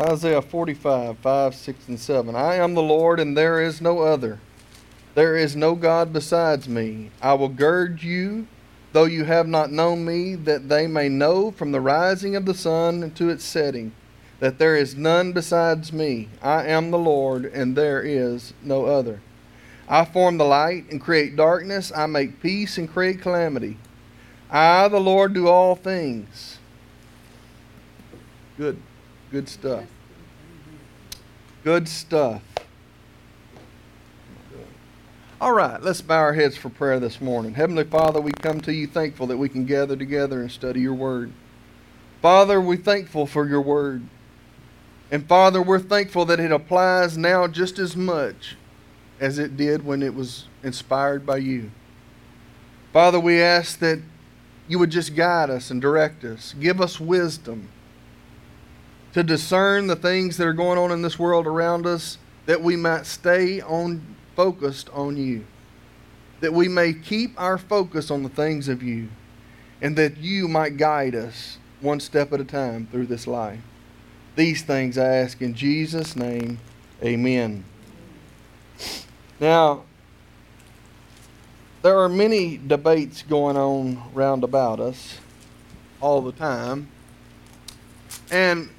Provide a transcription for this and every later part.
Isaiah 45, 5, 6, and 7. I am the Lord, and there is no other. There is no God besides me. I will gird you, though you have not known me, that they may know from the rising of the sun to its setting that there is none besides me. I am the Lord, and there is no other. I form the light and create darkness. I make peace and create calamity. I, the Lord, do all things. Good, good stuff. Good stuff. All right, let's bow our heads for prayer this morning. Heavenly Father, we come to you thankful that we can gather together and study your word. Father, we're thankful for your word. And Father, we're thankful that it applies now just as much as it did when it was inspired by you. Father, we ask that you would just guide us and direct us. Give us wisdom to discern the things that are going on in this world around us that we might stay on focused on you. That we may keep our focus on the things of you and that you might guide us one step at a time through this life. These things I ask in Jesus' name. Amen. Now, there are many debates going on round about us all the time. And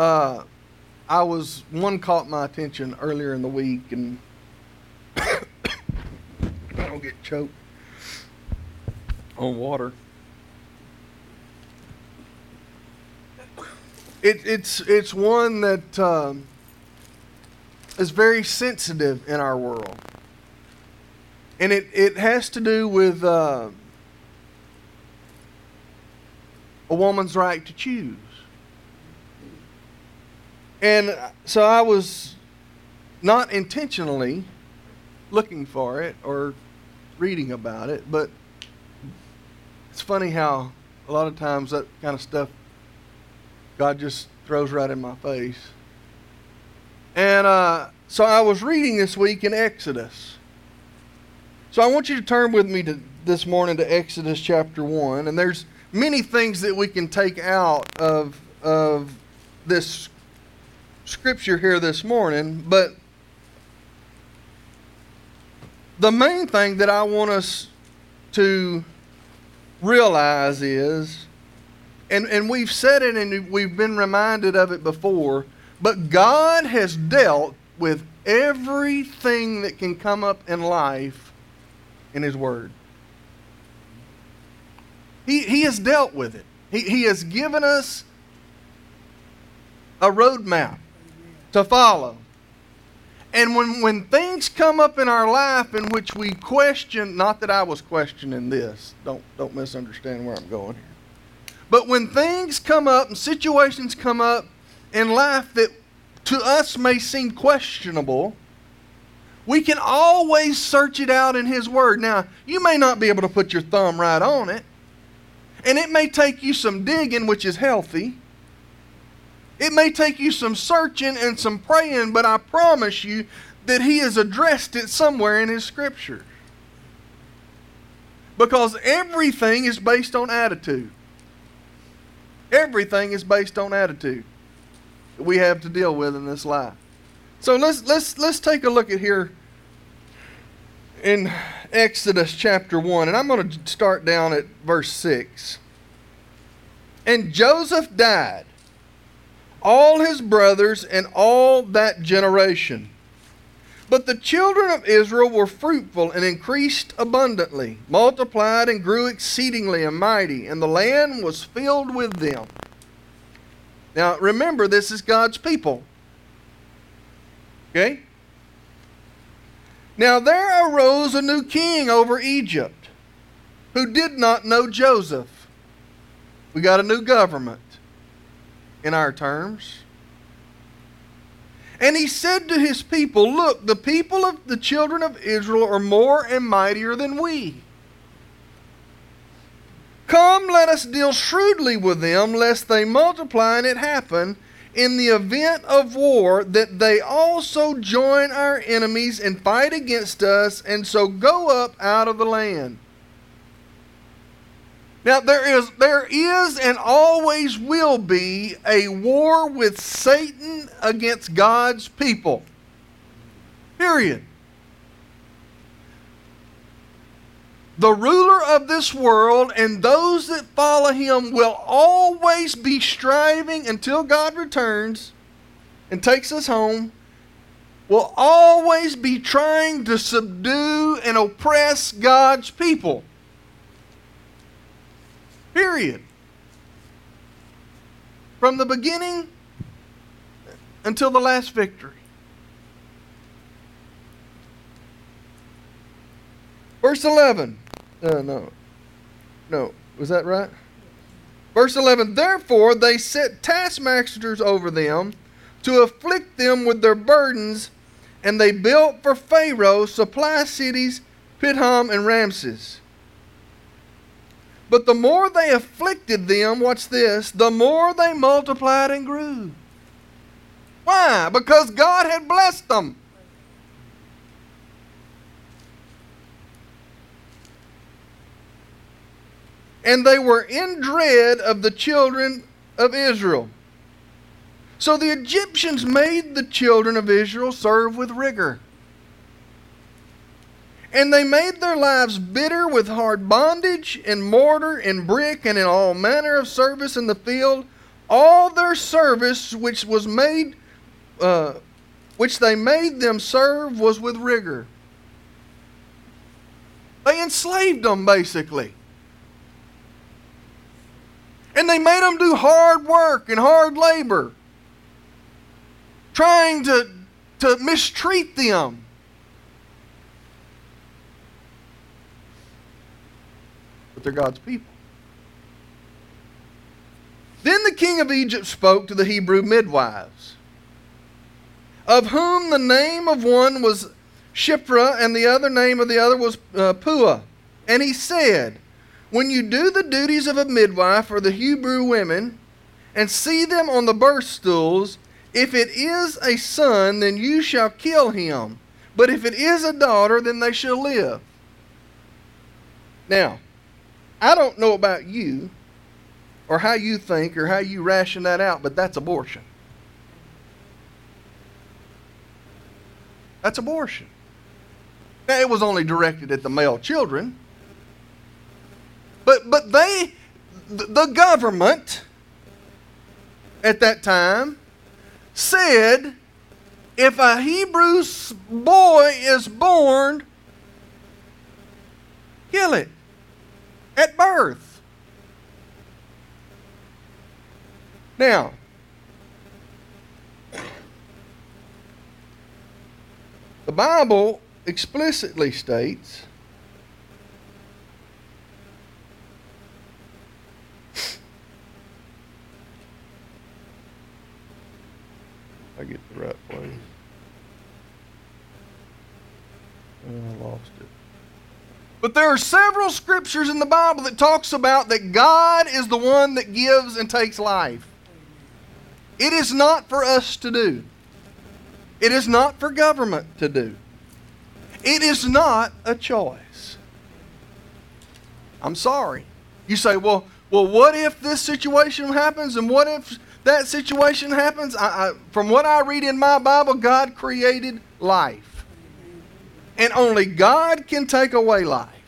uh, I was one caught my attention earlier in the week, and I don't get choked on water. It, it's it's one that um, is very sensitive in our world, and it it has to do with uh, a woman's right to choose. And so I was not intentionally looking for it or reading about it, but it's funny how a lot of times that kind of stuff God just throws right in my face. And uh, so I was reading this week in Exodus. So I want you to turn with me to this morning to Exodus chapter 1. And there's many things that we can take out of, of this scripture here this morning, but the main thing that I want us to realize is, and, and we've said it and we've been reminded of it before, but God has dealt with everything that can come up in life in His Word. He, he has dealt with it. He, he has given us a roadmap to follow. And when, when things come up in our life in which we question, not that I was questioning this, don't, don't misunderstand where I'm going here. But when things come up and situations come up in life that to us may seem questionable, we can always search it out in His Word. Now, you may not be able to put your thumb right on it, and it may take you some digging, which is healthy. It may take you some searching and some praying, but I promise you that He has addressed it somewhere in His Scripture. Because everything is based on attitude. Everything is based on attitude that we have to deal with in this life. So let's let's let's take a look at here in Exodus chapter 1 and I'm going to start down at verse 6. And Joseph died all his brothers, and all that generation. But the children of Israel were fruitful and increased abundantly, multiplied and grew exceedingly and mighty, and the land was filled with them. Now remember, this is God's people. Okay? Now there arose a new king over Egypt who did not know Joseph. We got a new government in our terms. And he said to his people, Look, the people of the children of Israel are more and mightier than we. Come, let us deal shrewdly with them, lest they multiply and it happen in the event of war that they also join our enemies and fight against us, and so go up out of the land. Now there is there is and always will be a war with Satan against God's people. Period. The ruler of this world and those that follow him will always be striving until God returns and takes us home, will always be trying to subdue and oppress God's people. Period. From the beginning until the last victory. Verse 11. Uh, no. No. Was that right? Verse 11. Therefore they set taskmasters over them to afflict them with their burdens, and they built for Pharaoh supply cities, Pithom and Ramses. But the more they afflicted them, watch this, the more they multiplied and grew. Why? Because God had blessed them. And they were in dread of the children of Israel. So the Egyptians made the children of Israel serve with rigor. And they made their lives bitter with hard bondage, in mortar, in brick, and in all manner of service in the field. All their service, which was made, uh, which they made them serve, was with rigor. They enslaved them, basically. And they made them do hard work and hard labor, trying to, to mistreat them. But they're God's people. Then the king of Egypt spoke to the Hebrew midwives, of whom the name of one was Shiphrah and the other name of the other was uh, Puah. And he said, When you do the duties of a midwife for the Hebrew women and see them on the birth stools, if it is a son, then you shall kill him. But if it is a daughter, then they shall live. Now, I don't know about you or how you think or how you ration that out, but that's abortion. That's abortion. Now, it was only directed at the male children. But, but they, the government at that time said if a Hebrew boy is born, kill it at birth. Now, the Bible explicitly states I get the right place. Oh, I lost it. But there are several scriptures in the Bible that talks about that God is the one that gives and takes life. It is not for us to do. It is not for government to do. It is not a choice. I'm sorry. You say, well, well, what if this situation happens and what if that situation happens? I, I, from what I read in my Bible, God created life. And only God can take away life.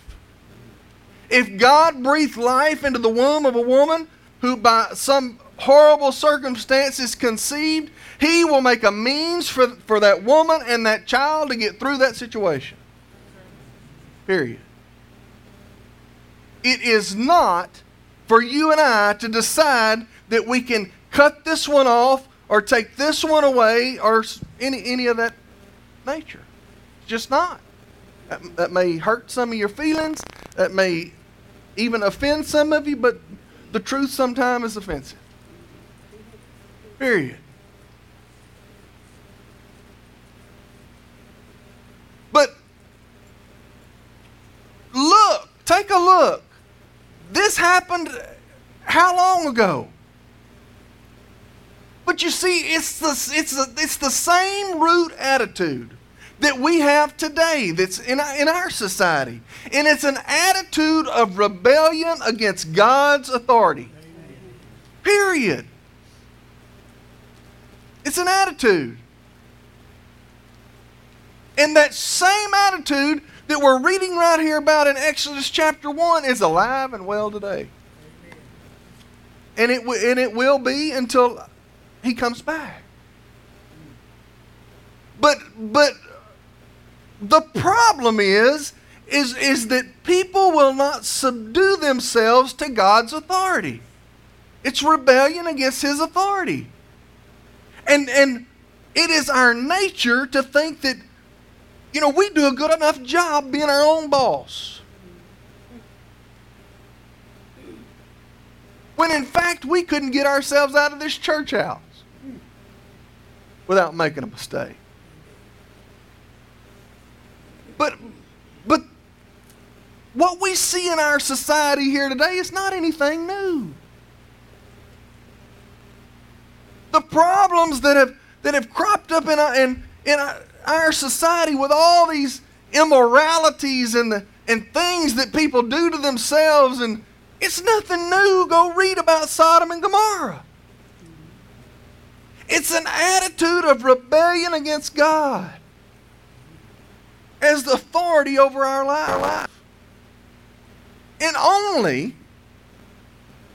If God breathed life into the womb of a woman who, by some horrible circumstances, conceived, He will make a means for, for that woman and that child to get through that situation. Period. It is not for you and I to decide that we can cut this one off or take this one away or any, any of that nature. Just not. That, that may hurt some of your feelings. That may even offend some of you, but the truth sometimes is offensive. Period. But look, take a look. This happened how long ago? But you see, it's the, it's the, it's the same root attitude that we have today that's in in our society. And it's an attitude of rebellion against God's authority. Period. It's an attitude. And that same attitude that we're reading right here about in Exodus chapter 1 is alive and well today. And it, and it will be until he comes back. But, but the problem is, is, is that people will not subdue themselves to God's authority. It's rebellion against his authority. And, and it is our nature to think that you know, we do a good enough job being our own boss. When in fact, we couldn't get ourselves out of this church house without making a mistake. But, but what we see in our society here today is not anything new. The problems that have, that have cropped up in, our, in, in our, society with all these immoralities and the and things that people do to themselves and it's nothing new. Go read about Sodom and Gomorrah. It's an attitude of rebellion against God as the authority over our life. And only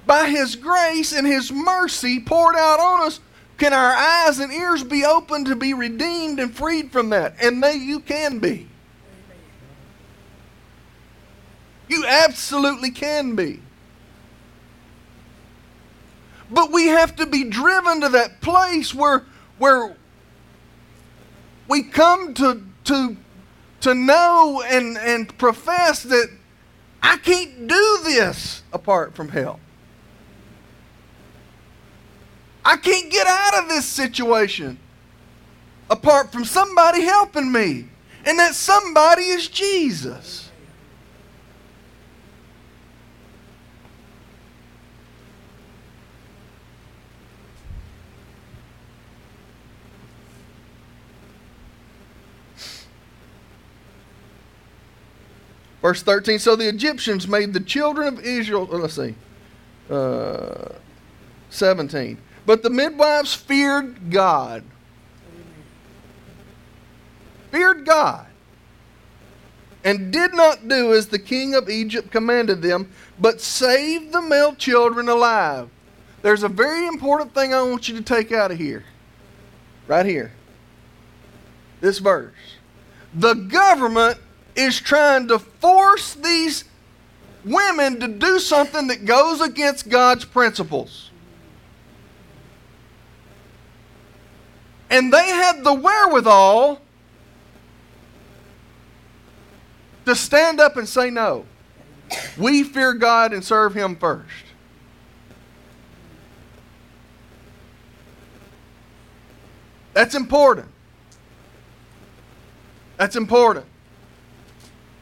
by His grace and His mercy poured out on us can our eyes and ears be opened to be redeemed and freed from that? And they you can be. You absolutely can be. But we have to be driven to that place where where we come to to to know and, and profess that I can't do this apart from help. I can't get out of this situation apart from somebody helping me. And that somebody is Jesus. Verse 13 So the Egyptians made the children of Israel, let's see, uh, 17. But the midwives feared God. Feared God. And did not do as the king of Egypt commanded them, but saved the male children alive. There's a very important thing I want you to take out of here. Right here. This verse. The government is trying to force these women to do something that goes against God's principles. And they had the wherewithal to stand up and say no. We fear God and serve Him first. That's important. That's important.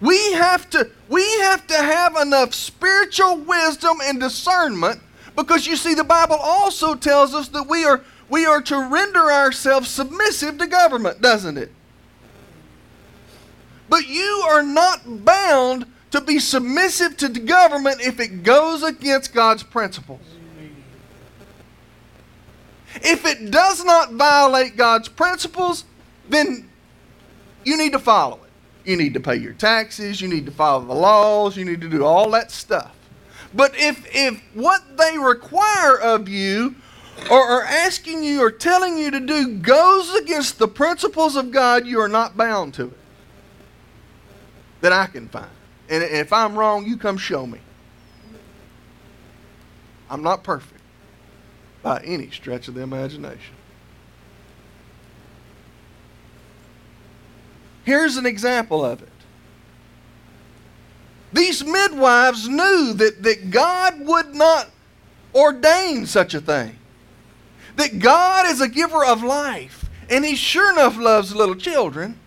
We have to we have to have enough spiritual wisdom and discernment because you see the Bible also tells us that we are we are to render ourselves submissive to government, doesn't it? But you are not bound to be submissive to the government if it goes against God's principles. If it does not violate God's principles, then you need to follow it. You need to pay your taxes, you need to follow the laws, you need to do all that stuff. But if, if what they require of you or are asking you or telling you to do goes against the principles of God, you are not bound to it. That I can find. And if I'm wrong, you come show me. I'm not perfect by any stretch of the imagination. Here's an example of it. These midwives knew that, that God would not ordain such a thing that God is a giver of life, and He sure enough loves little children.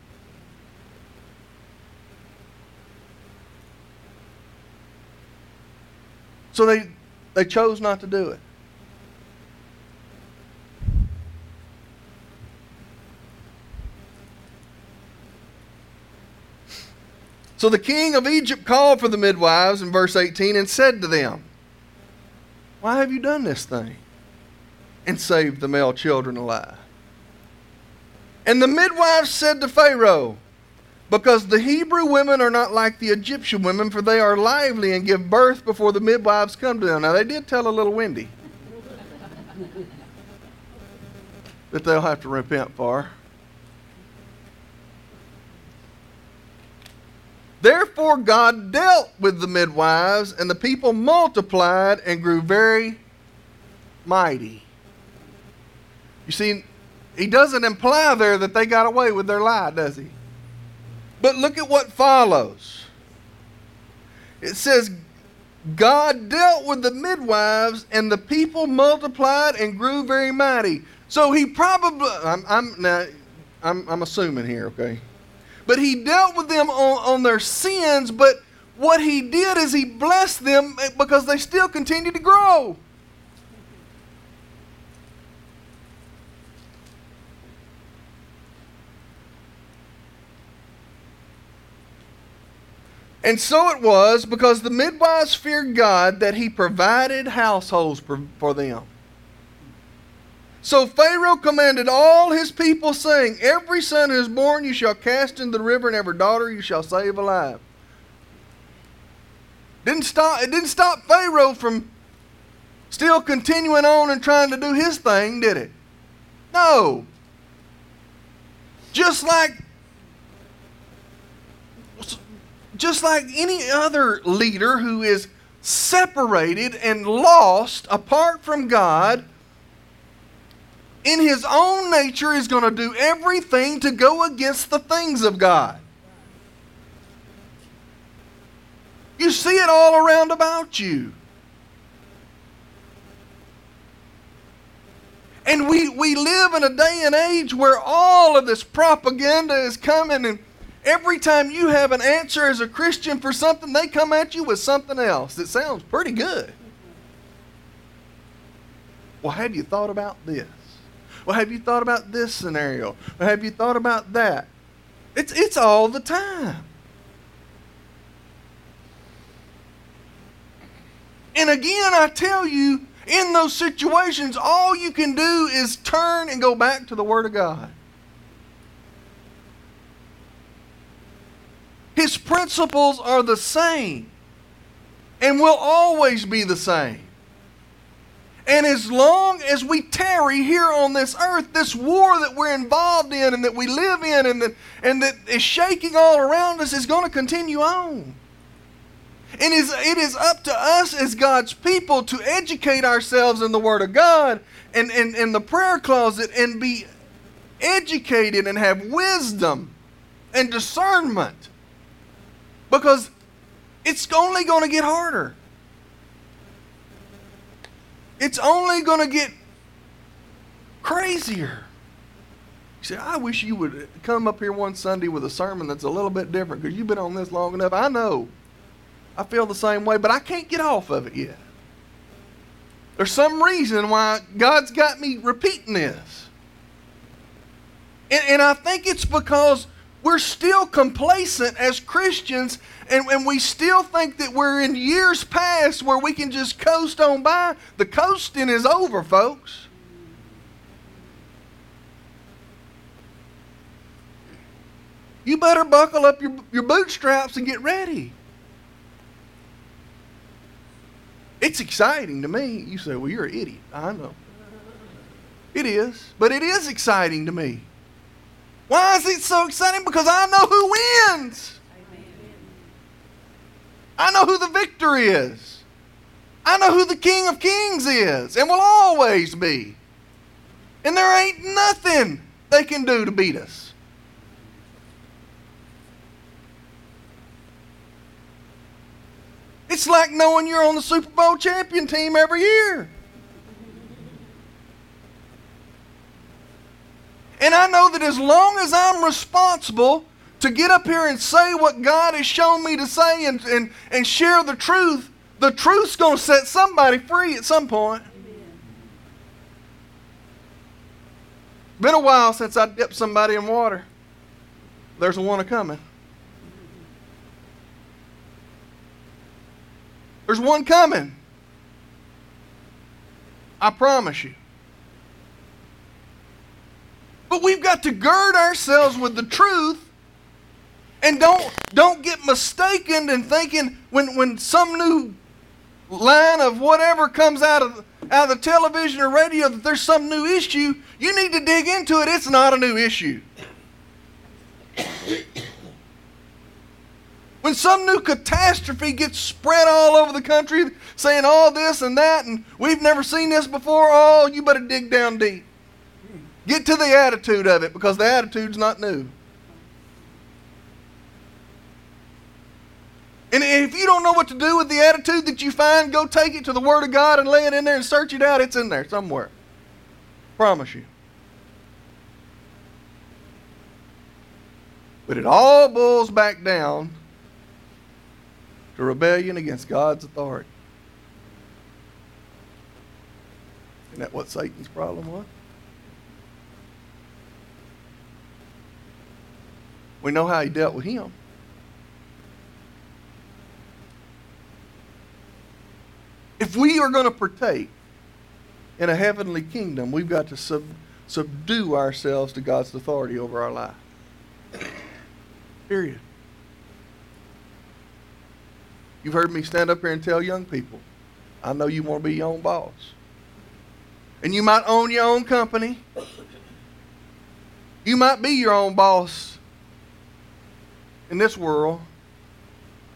So they, they chose not to do it. So the king of Egypt called for the midwives in verse 18 and said to them, Why have you done this thing? And saved the male children alive. And the midwives said to Pharaoh, Because the Hebrew women are not like the Egyptian women, for they are lively and give birth before the midwives come to them. Now, they did tell a little Wendy that they'll have to repent for. Therefore, God dealt with the midwives, and the people multiplied and grew very mighty. You see, he doesn't imply there that they got away with their lie, does he? But look at what follows. It says, God dealt with the midwives, and the people multiplied and grew very mighty. So he probably, I'm, I'm now, I'm, I'm assuming here, okay? But he dealt with them on, on their sins, but what he did is he blessed them because they still continued to grow. And so it was because the midwives feared God that he provided households for them. So Pharaoh commanded all his people, saying, Every son who is born you shall cast into the river, and every daughter you shall save alive. Didn't stop, it didn't stop Pharaoh from still continuing on and trying to do his thing, did it? No. Just like just like any other leader who is separated and lost apart from God, in his own nature is going to do everything to go against the things of God. You see it all around about you. And we, we live in a day and age where all of this propaganda is coming and Every time you have an answer as a Christian for something, they come at you with something else that sounds pretty good. Well, have you thought about this? Well, have you thought about this scenario? Well, have you thought about that? It's, it's all the time. And again, I tell you, in those situations, all you can do is turn and go back to the Word of God. His principles are the same and will always be the same. And as long as we tarry here on this earth, this war that we're involved in and that we live in and that, and that is shaking all around us is going to continue on. And it is up to us as God's people to educate ourselves in the Word of God and in and, and the prayer closet and be educated and have wisdom and discernment because it's only going to get harder. It's only going to get crazier. You said, I wish you would come up here one Sunday with a sermon that's a little bit different because you've been on this long enough. I know. I feel the same way, but I can't get off of it yet. There's some reason why God's got me repeating this. And, and I think it's because we're still complacent as Christians, and, and we still think that we're in years past where we can just coast on by. The coasting is over, folks. You better buckle up your, your bootstraps and get ready. It's exciting to me. You say, well, you're an idiot. I know. It is. But it is exciting to me. Why is it so exciting? Because I know who wins. I know who the victor is. I know who the King of Kings is and will always be. And there ain't nothing they can do to beat us. It's like knowing you're on the Super Bowl champion team every year. And I know that as long as I'm responsible to get up here and say what God has shown me to say and, and, and share the truth, the truth's going to set somebody free at some point. Been a while since I dipped somebody in water. There's a one a coming. There's one coming. I promise you. But we've got to gird ourselves with the truth and don't don't get mistaken in thinking when when some new line of whatever comes out of out of the television or radio that there's some new issue, you need to dig into it. It's not a new issue. When some new catastrophe gets spread all over the country saying all this and that, and we've never seen this before, oh, you better dig down deep. Get to the attitude of it because the attitude's not new. And if you don't know what to do with the attitude that you find, go take it to the Word of God and lay it in there and search it out. It's in there somewhere. Promise you. But it all boils back down to rebellion against God's authority. Isn't that what Satan's problem was? We know how he dealt with him. If we are going to partake in a heavenly kingdom, we've got to sub- subdue ourselves to God's authority over our life. Period. You've heard me stand up here and tell young people, I know you want to be your own boss. And you might own your own company. You might be your own boss in this world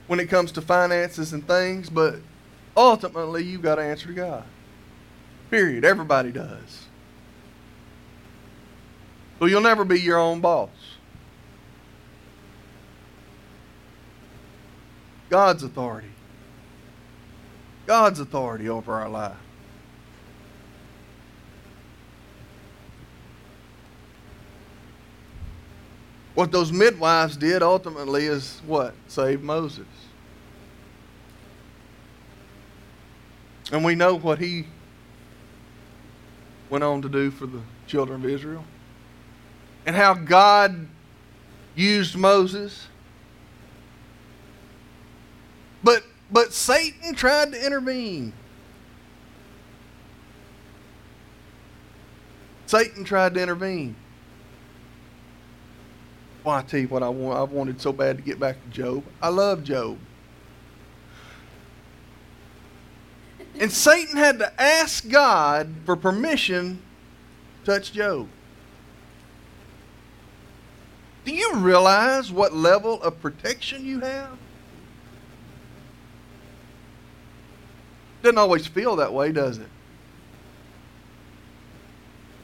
when it comes to finances and things, but ultimately you've got to answer to God. Period. Everybody does. So you'll never be your own boss. God's authority. God's authority over our life. What those midwives did ultimately is what? Save Moses. And we know what he went on to do for the children of Israel. And how God used Moses. But but Satan tried to intervene. Satan tried to intervene. Well, I tell you what, I, want. I've wanted so bad to get back to Job. I love Job. And Satan had to ask God for permission to touch Job. Do you realize what level of protection you have? Doesn't always feel that way, does it?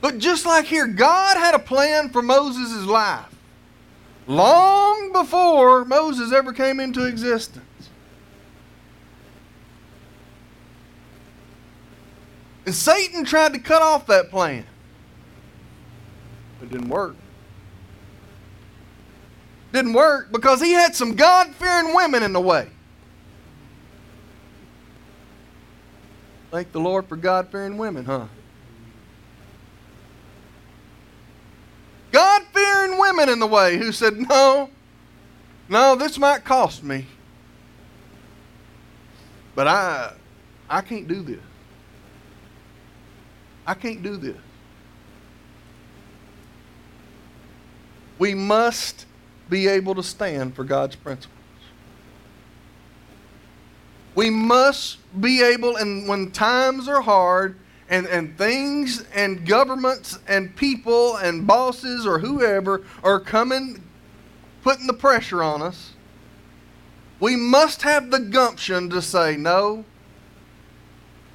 But just like here, God had a plan for Moses' life long before Moses ever came into existence. And Satan tried to cut off that plan. It didn't work. Didn't work because he had some God fearing women in the way. Thank the Lord for God fearing women, huh? God fearing women in the way who said, No, no, this might cost me. But I I can't do this. I can't do this. We must be able to stand for God's principles. We must be able, and when times are hard, and, and things and governments and people and bosses or whoever are coming, putting the pressure on us, we must have the gumption to say, no,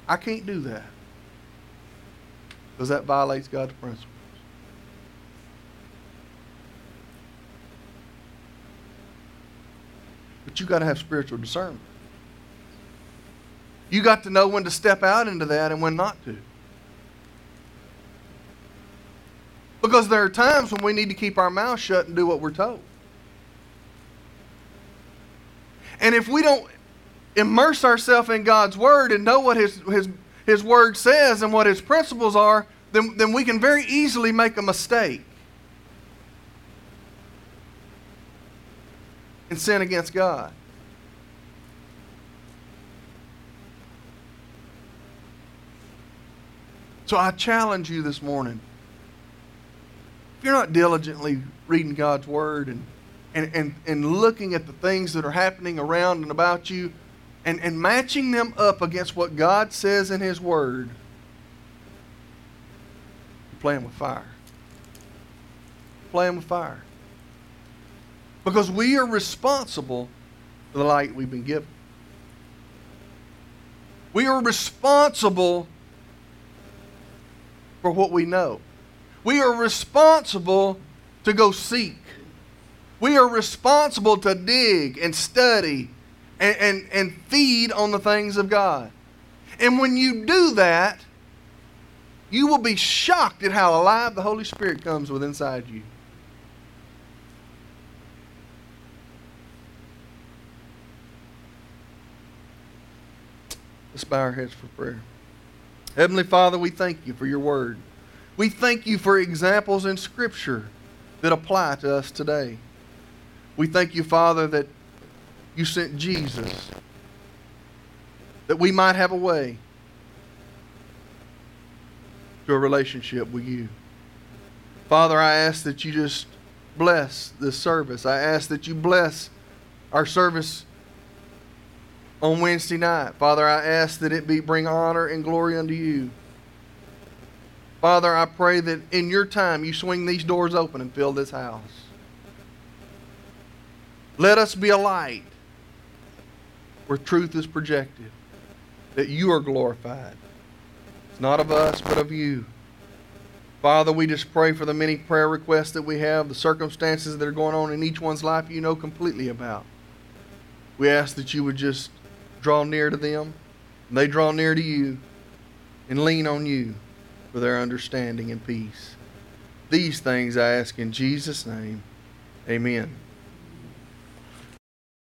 I can't do that because that violates God's principles. But you've got to have spiritual discernment. You got to know when to step out into that and when not to. Because there are times when we need to keep our mouth shut and do what we're told. And if we don't immerse ourselves in God's Word and know what His, His his Word says and what His principles are, then, then we can very easily make a mistake and sin against God. So I challenge you this morning. If you're not diligently reading God's Word and, and, and, and looking at the things that are happening around and about you and, and matching them up against what God says in His Word, you're playing with fire. Playing with fire. Because we are responsible for the light we've been given. We are responsible for what we know. We are responsible to go seek. We are responsible to dig and study and, and, and feed on the things of God. And when you do that, you will be shocked at how alive the Holy Spirit comes with inside you. Let's bow our heads for prayer. Heavenly Father, we thank you for your word. We thank you for examples in Scripture that apply to us today. We thank you, Father, that you sent Jesus that we might have a way to a relationship with you. Father, I ask that you just bless this service. I ask that you bless our service on Wednesday night. Father, I ask that it be bring honor and glory unto you. Father, I pray that in your time you swing these doors open and fill this house. Let us be a light where truth is projected, that you are glorified. It's not of us, but of you. Father, we just pray for the many prayer requests that we have, the circumstances that are going on in each one's life you know completely about. We ask that you would just draw near to them, and they draw near to you, and lean on you for their understanding and peace. These things I ask in Jesus' name. Amen.